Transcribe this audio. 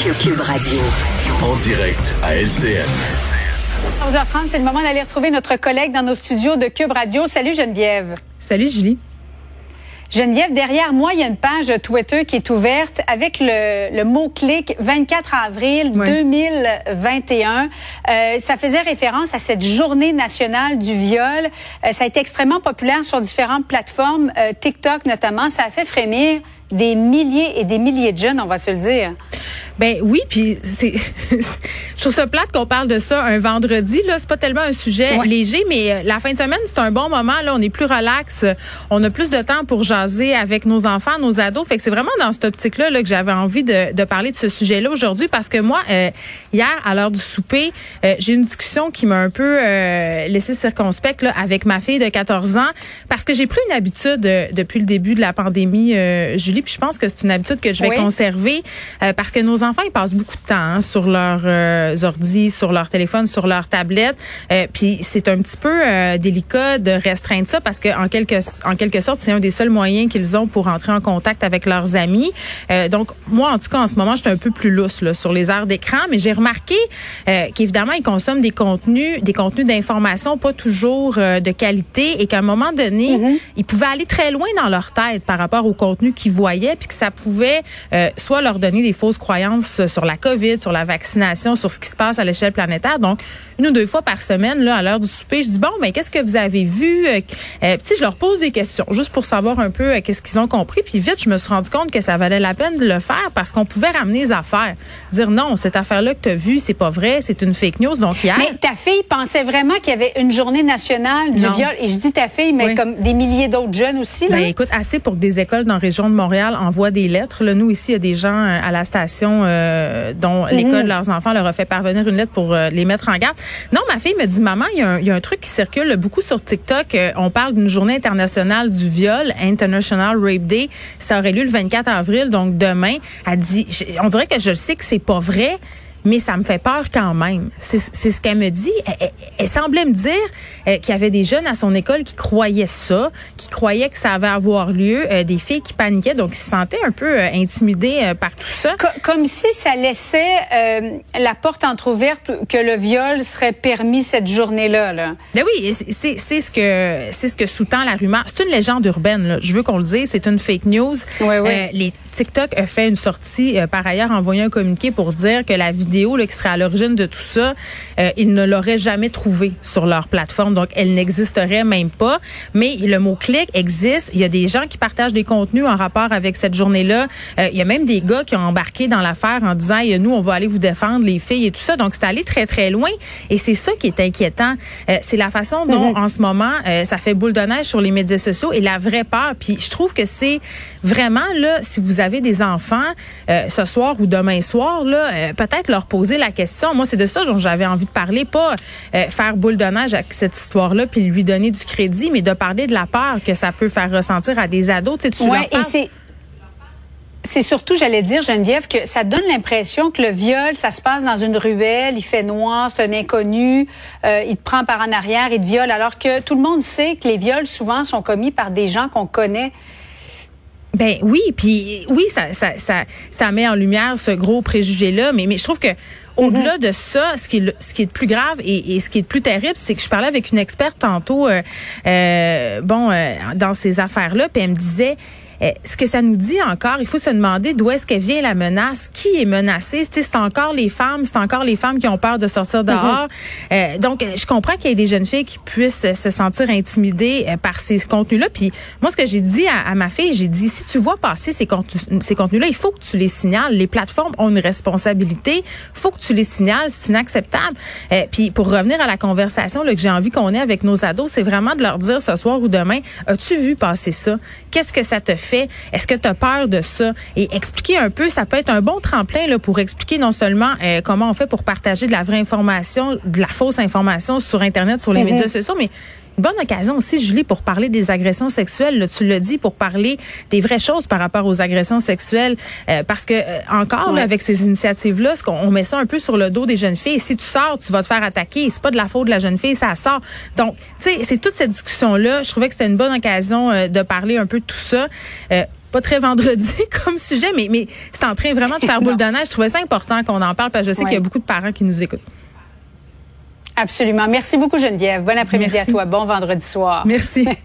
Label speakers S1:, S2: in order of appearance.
S1: Cube Radio.
S2: En direct à LCN.
S3: 11h30, c'est le moment d'aller retrouver notre collègue dans nos studios de Cube Radio. Salut Geneviève.
S4: Salut Julie.
S3: Geneviève, derrière moi, il y a une page Twitter qui est ouverte avec le, mot-clic 24 avril 2021. Euh, ça faisait référence à cette journée nationale du viol. Euh, ça a été extrêmement populaire sur différentes plateformes, euh, TikTok notamment. Ça a fait frémir des milliers et des milliers de jeunes, on va se le dire.
S4: Ben oui, puis c'est je trouve ça plate qu'on parle de ça un vendredi là, c'est pas tellement un sujet léger mais euh, la fin de semaine, c'est un bon moment là, on est plus relax, on a plus de temps pour jaser avec nos enfants, nos ados, fait que c'est vraiment dans cette optique là, là que j'avais envie de, de, parler de ce sujet-là aujourd'hui parce que moi euh, hier à l'heure du souper, euh, j'ai une discussion qui m'a un peu laissé circonspect là avec ma fille de 14 ans parce que j'ai pris une habitude depuis le début de la pandémie Julie, puis je pense que c'est une habitude que je vais conserver parce que nos enfants enfants, ils passent beaucoup de temps hein, sur leurs euh, ordi, sur leur téléphone, sur leur tablette. Euh, puis c'est un petit peu euh, délicat de restreindre ça parce que en quelque en quelque sorte, c'est un des seuls moyens qu'ils ont pour entrer en contact avec leurs amis. Euh, donc moi, en tout cas, en ce moment, je suis un peu plus lousse là, sur les heures d'écran, mais j'ai remarqué qu'évidemment, ils consomment des contenus, des contenus d'information pas toujours de qualité et qu'à un moment donné, mm-hmm. ils pouvaient aller très loin dans leur tête par rapport au contenu qu'ils voyaient, puis que ça pouvait soit leur donner des fausses croyances sur la COVID, sur la vaccination, sur ce qui se passe à l'échelle planétaire. Donc, une ou deux fois par semaine, là, à l'heure du souper, je dis bon, mais qu'est-ce que vous avez vu? Euh, euh Puis je leur pose des questions, juste pour savoir un peu euh, qu'est-ce qu'ils ont compris. Puis vite, je me suis rendu compte que ça valait la peine de le faire parce qu'on pouvait ramener les affaires, dire non, cette affaire-là que tu as vue, c'est pas vrai, c'est une fake news. Donc hier.
S3: Mais ta fille pensait vraiment qu'il y avait une journée nationale du viol? Et je dis ta fille, mais comme des milliers d'autres jeunes aussi. Là.
S4: Ben, écoute, assez pour que des écoles dans la région de Montréal envoient des lettres. Là, nous ici, il y a des gens euh, à la station euh, dont mhm. l'école de leurs enfants leur a fait parvenir une lettre pour euh, les mettre en garde. Non, ma fille me dit, maman, il y, a un, il y a un truc qui circule beaucoup sur TikTok. Euh, on parle d'une journée internationale du viol, International Rape Day. Ça aurait lieu le 24 avril, donc demain. Elle dit, on dirait que je sais que c'est pas vrai, mais ça me fait peur quand même. C'est ce qu'elle me dit. Elle, semblait me dire euh, qu'il y avait des jeunes à son école qui croyaient ça, qui croyaient que ça avait avoir lieu, euh, des filles qui paniquaient, donc qui se sentaient un peu euh, intimidées par tout ça.
S3: comme si ça laissait la porte entrouverte que le viol serait permis cette journée-là. Là.
S4: Ben oui, c'est ce que c'est ce que sous-tend la rumeur. C'est une légende urbaine. Là. Je veux qu'on le dise, c'est une fake news.
S3: Oui, oui.
S4: les TikTok a fait une sortie par ailleurs envoyé un communiqué pour dire que la vidéo vidéo là, qui serait à l'origine de tout ça, euh, ils ne l'auraient jamais trouvé sur leur plateforme. Donc, elle n'existerait même pas. Mais le mot-clic existe. Il y a des gens qui partagent des contenus en rapport avec cette journée-là. Euh, il y a même des gars qui ont embarqué dans l'affaire en disant, nous, on va aller vous défendre, les filles et tout ça. Donc, c'est allé très, très loin. Et c'est ça qui est inquiétant. Euh, c'est la façon dont, mm-hmm. en ce moment, ça fait boule de neige sur les médias sociaux et la vraie peur. Puis, je trouve que c'est vraiment, là, si vous avez des enfants ce soir ou demain soir, là, peut-être leur poser la question. Moi, c'est de ça dont j'avais envie de parler, pas euh, faire boule de neige avec cette histoire-là puis lui donner du crédit, mais de parler de la peur que ça peut faire ressentir à des ados. Tu, sais, tu
S3: ouais, et c'est c'est surtout, j'allais dire, Geneviève, que ça donne l'impression que le viol, ça se passe dans une ruelle, il fait noir, c'est un inconnu, euh, il te prend par en arrière, il te viole, alors que tout le monde sait que les viols souvent sont commis par des gens qu'on connaît.
S4: Ben oui, puis oui, ça, ça, ça, ça met en lumière ce gros préjugé-là, mais, mais je trouve que au-delà mm-hmm. de ça, ce qui est le, ce qui est plus grave et, et ce qui est le plus terrible, c'est que je parlais avec une experte tantôt, euh, euh, bon, euh, dans ces affaires-là, puis elle me disait, ce que ça nous dit encore, il faut se demander d'où est-ce qu'elle vient la menace, qui est menacé. C'est encore les femmes, c'est encore les femmes qui ont peur de sortir dehors. Mhm. euh, donc, je comprends qu'il y ait des jeunes filles qui puissent se sentir intimidées euh, par ces contenus-là. Puis moi, ce que j'ai dit à, ma fille, j'ai dit, si tu vois passer ces, contenus, ces contenus-là, il faut que tu les signales. Les plateformes ont une responsabilité. faut que tu les signales. C'est inacceptable. Euh, puis pour revenir à la conversation là, que j'ai envie qu'on ait avec nos ados, c'est vraiment de leur dire ce soir ou demain, as-tu vu passer ça? Qu'est-ce que ça te fait? Fait? Est-ce que tu as peur de ça? Et expliquer un peu, ça peut être un bon tremplin là, pour expliquer non seulement euh, comment on fait pour partager de la vraie information, de la fausse information sur Internet, sur les médias sociaux, mais bonne occasion aussi, Julie, pour parler des agressions sexuelles. tu le dis, pour parler des vraies choses par rapport aux agressions sexuelles. Euh, parce que, euh, encore, avec ces initiatives-là, on met ça un peu sur le dos des jeunes filles. Si tu sors, tu vas te faire attaquer. C'est pas de la faute de la jeune fille, ça sort. Donc, tu sais, c'est toute cette discussion-là. Je trouvais que c'était une bonne occasion euh, de parler un peu de tout ça pas très vendredi comme sujet, mais, mais c'est en train vraiment de faire boule de neige. Je trouvais ça important qu'on en parle parce que je sais qu'il y a beaucoup de parents qui nous écoutent.
S3: Absolument. Merci beaucoup, Geneviève. Bon après-midi à toi. Bon vendredi soir.
S4: Merci.